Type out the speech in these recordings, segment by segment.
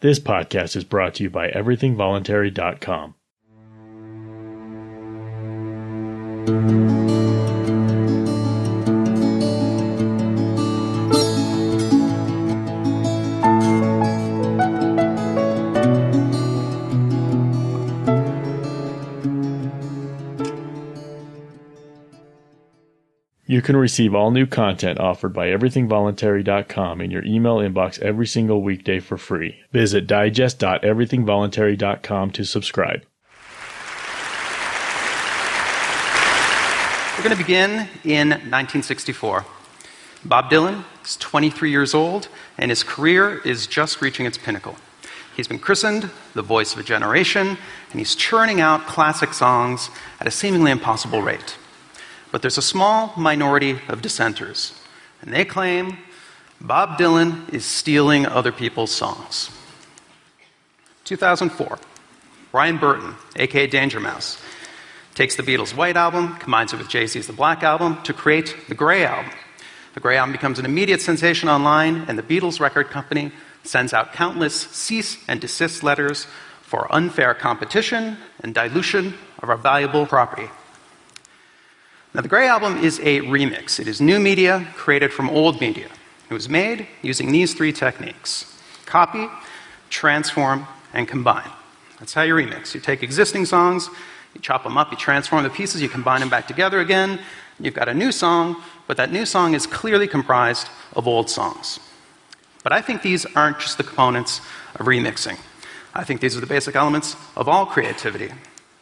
This podcast is brought to you by EverythingVoluntary.com. You can receive all new content offered by EverythingVoluntary.com in your email inbox every single weekday for free. Visit digest.everythingvoluntary.com to subscribe. We're going to begin in 1964. Bob Dylan is 23 years old, and his career is just reaching its pinnacle. He's been christened the voice of a generation, and he's churning out classic songs at a seemingly impossible rate. But there's a small minority of dissenters, and they claim Bob Dylan is stealing other people's songs. 2004, Brian Burton, aka Danger Mouse, takes the Beatles' White Album, combines it with Jay Z's The Black Album to create the Grey Album. The Grey Album becomes an immediate sensation online, and the Beatles record company sends out countless cease and desist letters for unfair competition and dilution of our valuable property. Now, the Grey Album is a remix. It is new media created from old media. It was made using these three techniques copy, transform, and combine. That's how you remix. You take existing songs, you chop them up, you transform the pieces, you combine them back together again. You've got a new song, but that new song is clearly comprised of old songs. But I think these aren't just the components of remixing. I think these are the basic elements of all creativity.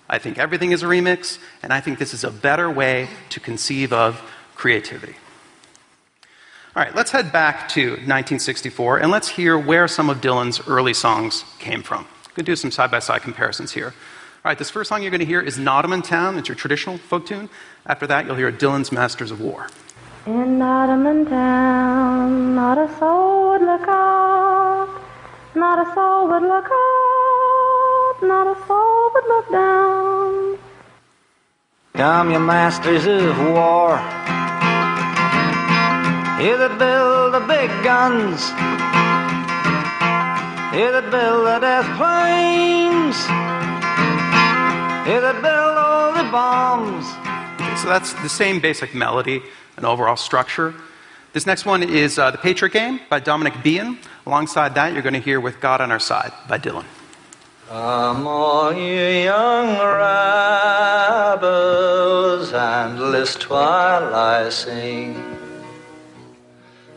I think everything is a remix, and I think this is a better way to conceive of creativity. All right, let's head back to 1964 and let's hear where some of Dylan's early songs came from. I'm going to do some side by side comparisons here. All right, this first song you're going to hear is Nottingham Town. It's your traditional folk tune. After that, you'll hear Dylan's Masters of War. In Nottingham Town, not a soul would look up, not a soul would look up, not a soul would look down. Come, you masters of war. You that build the big guns. You that build the death planes. You that build all the bombs. Okay, so that's the same basic melody and overall structure. This next one is uh, The Patriot Game by Dominic Behan. Alongside that, you're going to hear With God on Our Side by Dylan. Come, all you young rebels, and list while I sing.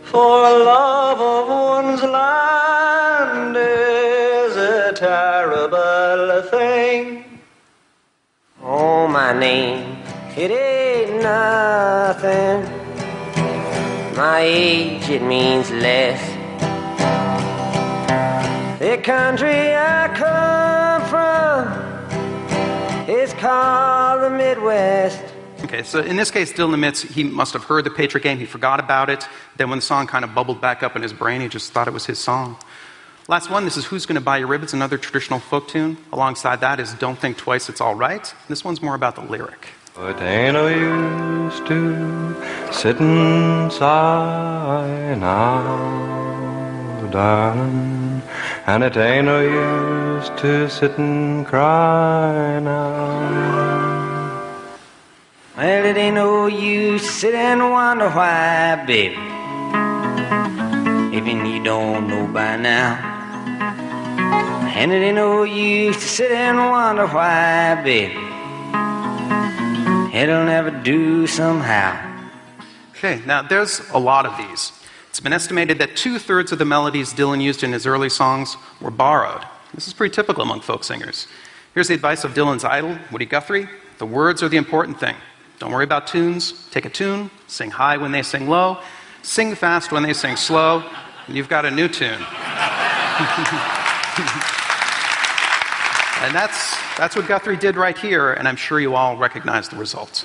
For love of one's land is a terrible thing. Oh, my name, it ain't nothing. My age, it means less. The country I come from is called the Midwest. Okay, so in this case, Dylan admits he must have heard the Patriot Game, he forgot about it. Then, when the song kind of bubbled back up in his brain, he just thought it was his song. Last one, this is Who's Gonna Buy Your Ribbons, another traditional folk tune. Alongside that is Don't Think Twice, It's All Right. This one's more about the lyric. It ain't no use to sit and sigh now, darling. And it ain't no use to sit and cry now. Well, it ain't no use to sit and wonder why, baby. Even you don't know by now. And it ain't no use to sit and wonder why, baby. It'll never do somehow. Okay, now there's a lot of these. It's been estimated that two thirds of the melodies Dylan used in his early songs were borrowed. This is pretty typical among folk singers. Here's the advice of Dylan's idol, Woody Guthrie the words are the important thing. Don't worry about tunes. Take a tune, sing high when they sing low, sing fast when they sing slow, and you've got a new tune. and that's, that's what Guthrie did right here, and I'm sure you all recognize the results.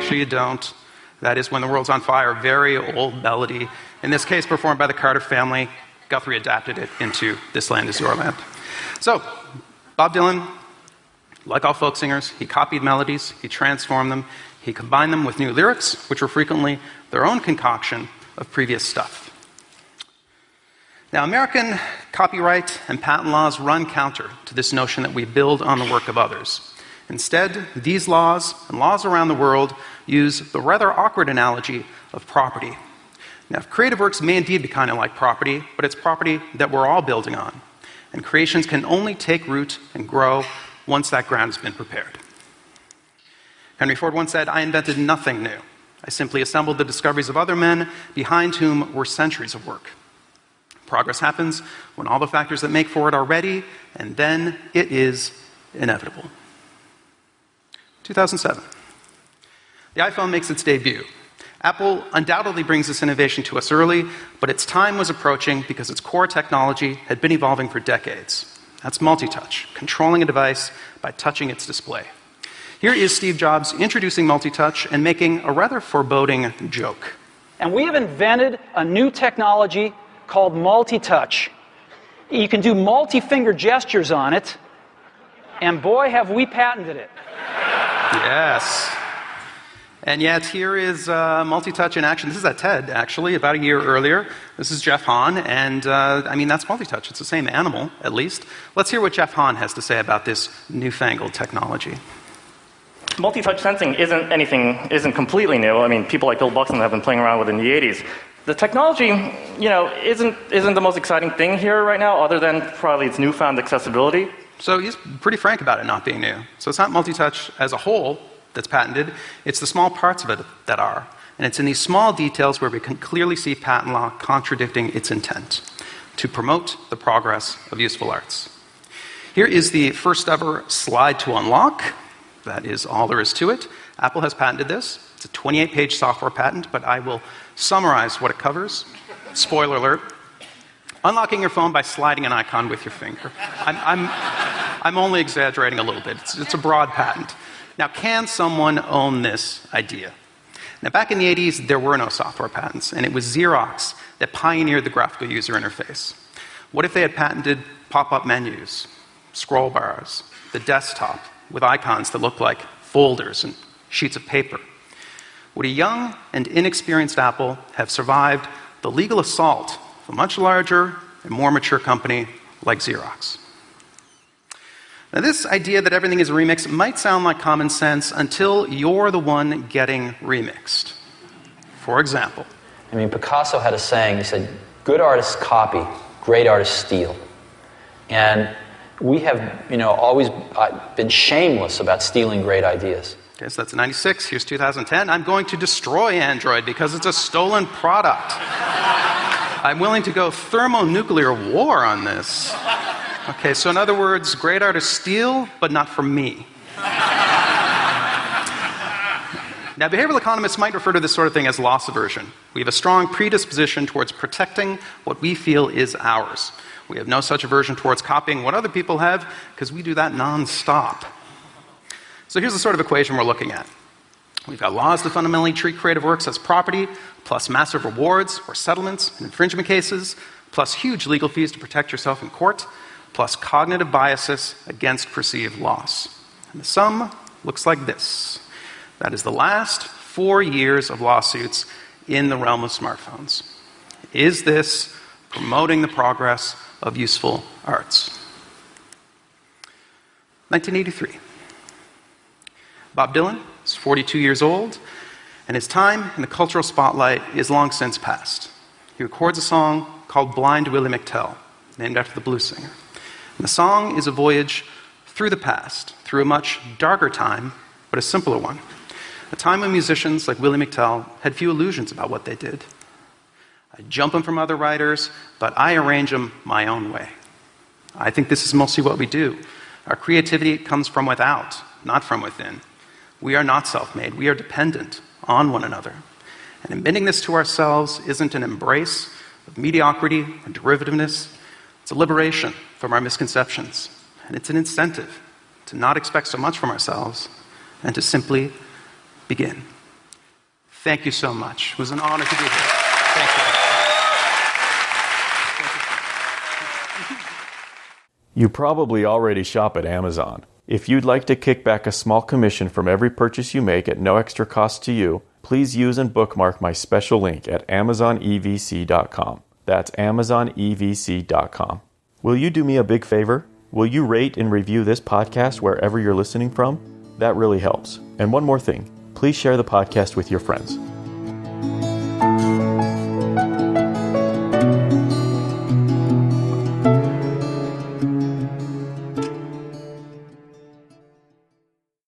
Actually, you don't. That is When the World's on Fire, very old melody. In this case, performed by the Carter family. Guthrie adapted it into This Land Is Your Land. So, Bob Dylan, like all folk singers, he copied melodies, he transformed them, He combined them with new lyrics, which were frequently their own concoction of previous stuff. Now, American copyright and patent laws run counter to this notion that we build on the work of others. Instead, these laws and laws around the world use the rather awkward analogy of property. Now, creative works may indeed be kind of like property, but it's property that we're all building on. And creations can only take root and grow once that ground has been prepared. Henry Ford once said, I invented nothing new. I simply assembled the discoveries of other men behind whom were centuries of work. Progress happens when all the factors that make for it are ready, and then it is inevitable. 2007. The iPhone makes its debut. Apple undoubtedly brings this innovation to us early, but its time was approaching because its core technology had been evolving for decades. That's multi touch, controlling a device by touching its display. Here is Steve Jobs introducing multi touch and making a rather foreboding joke. And we have invented a new technology called multi touch. You can do multi finger gestures on it, and boy, have we patented it. Yes. And yet, here is uh, multi touch in action. This is at TED, actually, about a year earlier. This is Jeff Han, and uh, I mean, that's multi touch. It's the same animal, at least. Let's hear what Jeff Han has to say about this newfangled technology. Multi touch sensing isn't anything, isn't completely new. I mean, people like Bill Buxton have been playing around with it in the 80s. The technology, you know, isn't, isn't the most exciting thing here right now, other than probably its newfound accessibility. So he's pretty frank about it not being new. So it's not multi touch as a whole, that's patented, it's the small parts of it that are. And it's in these small details where we can clearly see patent law contradicting its intent to promote the progress of useful arts. Here is the first ever slide to unlock. That is all there is to it. Apple has patented this. It's a 28 page software patent, but I will summarize what it covers. Spoiler alert. Unlocking your phone by sliding an icon with your finger. I'm, I'm, I'm only exaggerating a little bit. It's, it's a broad patent. Now, can someone own this idea? Now, back in the 80s, there were no software patents, and it was Xerox that pioneered the graphical user interface. What if they had patented pop up menus, scroll bars, the desktop with icons that look like folders and sheets of paper? Would a young and inexperienced Apple have survived the legal assault of a much larger and more mature company like Xerox? Now, this idea that everything is a remix might sound like common sense until you're the one getting remixed. For example, I mean, Picasso had a saying, he said, Good artists copy, great artists steal. And we have, you know, always uh, been shameless about stealing great ideas. Okay, so that's 96. Here's 2010. I'm going to destroy Android because it's a stolen product. I'm willing to go thermonuclear war on this. Okay, so in other words, great art is steal, but not from me. Now, behavioral economists might refer to this sort of thing as loss aversion. We have a strong predisposition towards protecting what we feel is ours. We have no such aversion towards copying what other people have because we do that nonstop. So here's the sort of equation we're looking at. We've got laws that fundamentally treat creative works as property, plus massive rewards or settlements in infringement cases, plus huge legal fees to protect yourself in court, plus cognitive biases against perceived loss. And the sum looks like this that is the last four years of lawsuits in the realm of smartphones. Is this promoting the progress of useful arts? 1983. Bob Dylan is 42 years old, and his time in the cultural spotlight is long since past. He records a song called Blind Willie McTell, named after the blues singer. The song is a voyage through the past, through a much darker time, but a simpler one. A time when musicians like Willie McTell had few illusions about what they did. I jump them from other writers, but I arrange them my own way. I think this is mostly what we do. Our creativity comes from without, not from within. We are not self made, we are dependent on one another. And admitting this to ourselves isn't an embrace of mediocrity or derivativeness, it's a liberation from our misconceptions. And it's an incentive to not expect so much from ourselves and to simply begin. Thank you so much. It was an honor to be here. Thank you. You probably already shop at Amazon. If you'd like to kick back a small commission from every purchase you make at no extra cost to you, please use and bookmark my special link at amazonevc.com. That's amazonevc.com. Will you do me a big favor? Will you rate and review this podcast wherever you're listening from? That really helps. And one more thing please share the podcast with your friends.